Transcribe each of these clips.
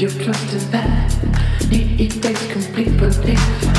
Your trust is bad. It takes complete belief.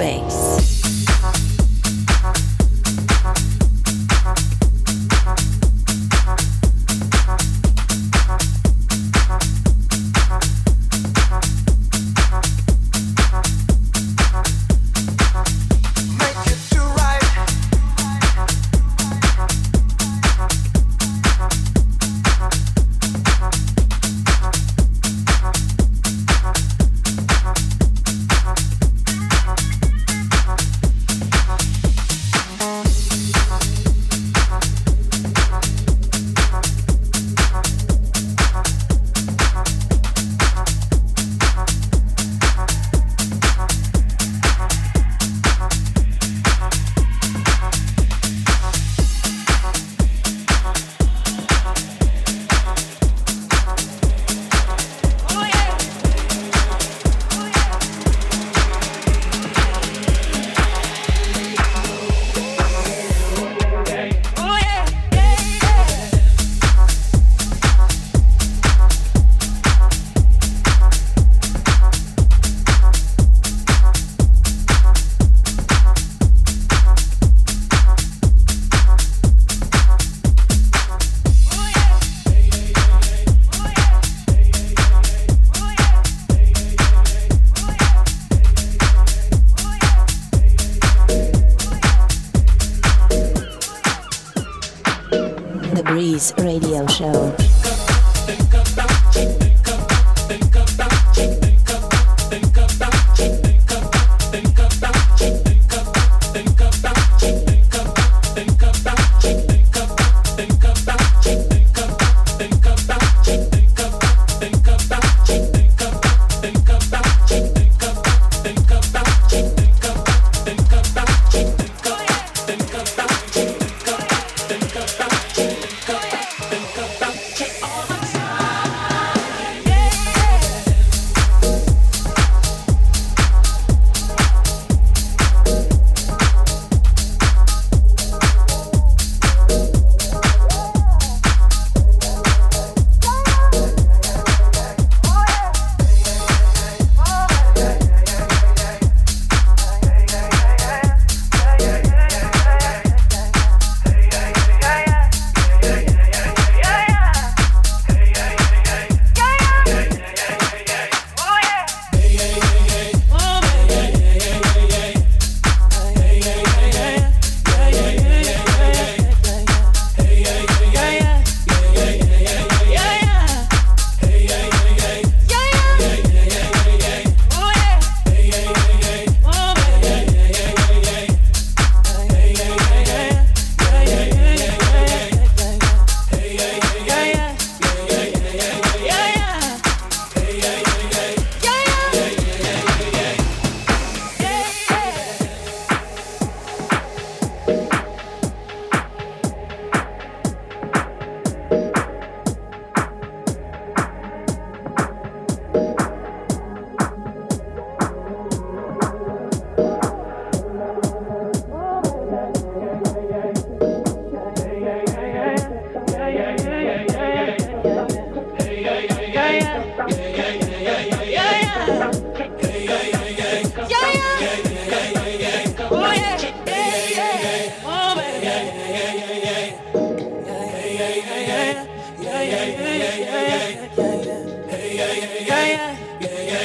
Think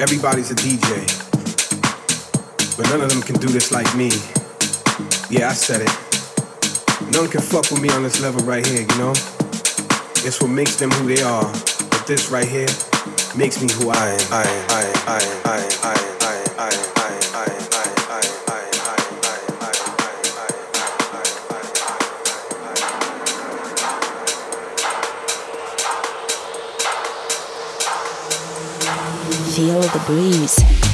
everybody's a DJ. But none of them can do this like me. Yeah, I said it. None can fuck with me on this level right here, you know? It's what makes them who they are. But this right here makes me who I am. I am, I am, I am, I am, I am. Feel the breeze.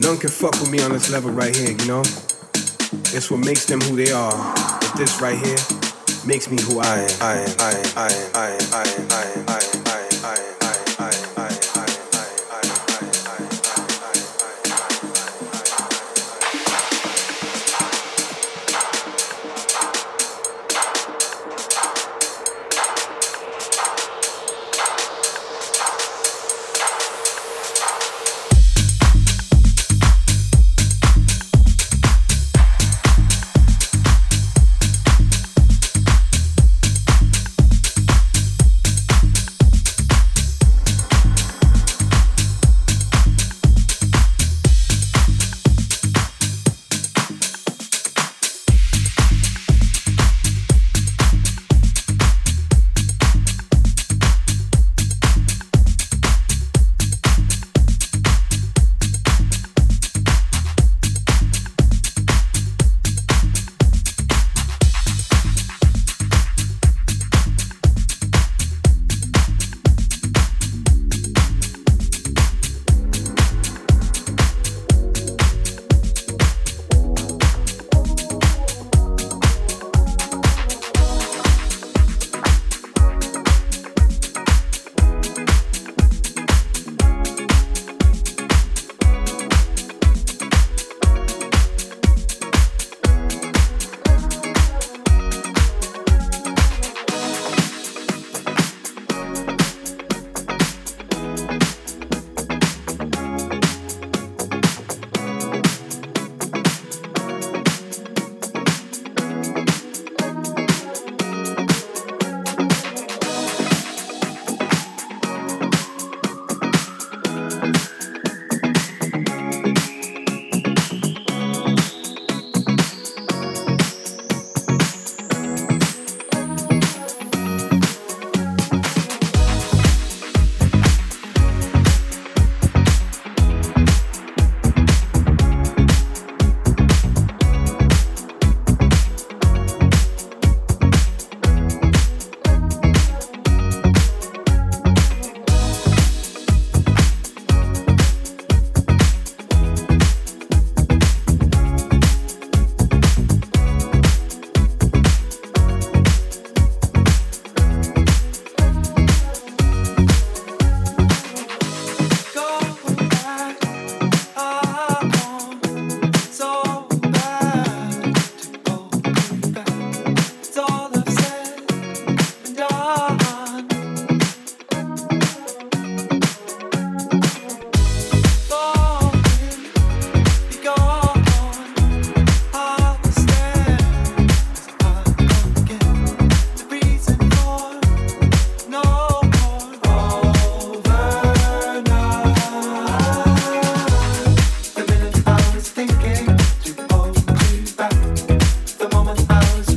None can fuck with me on this level right here, you know? It's what makes them who they are. But this right here makes me who I am. I am, I am, I am, I am, I am, I am, I am.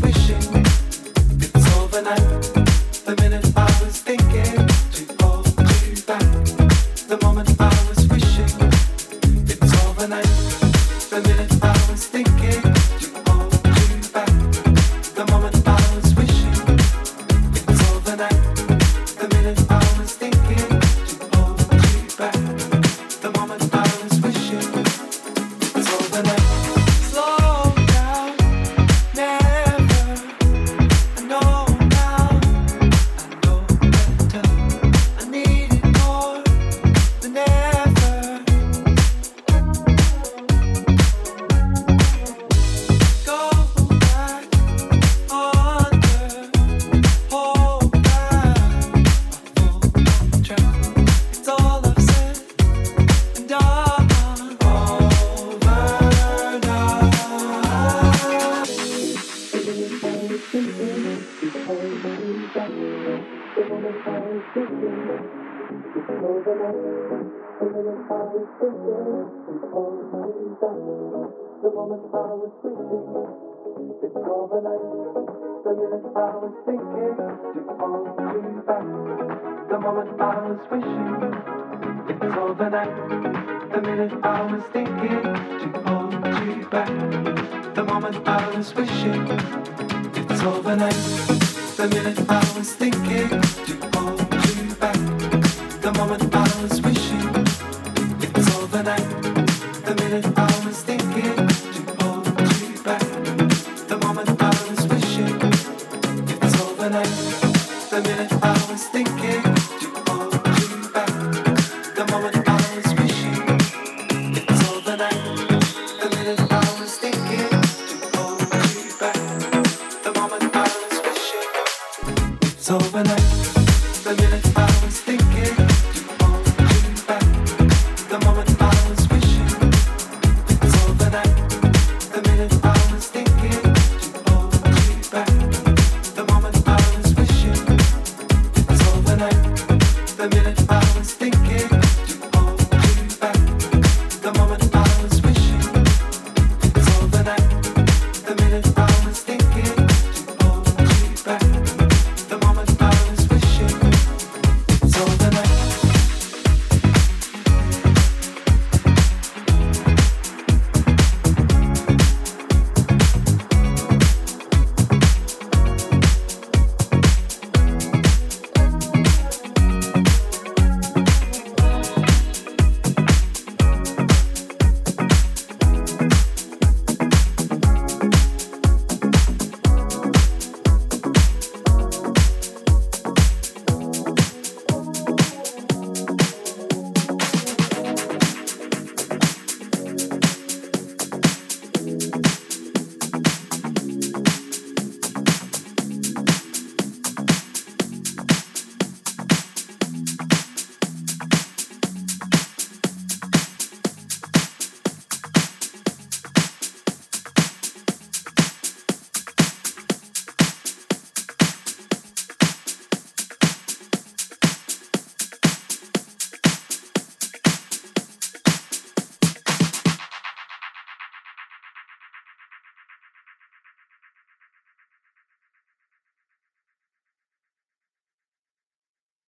wishing it was overnight the minute I was thinking.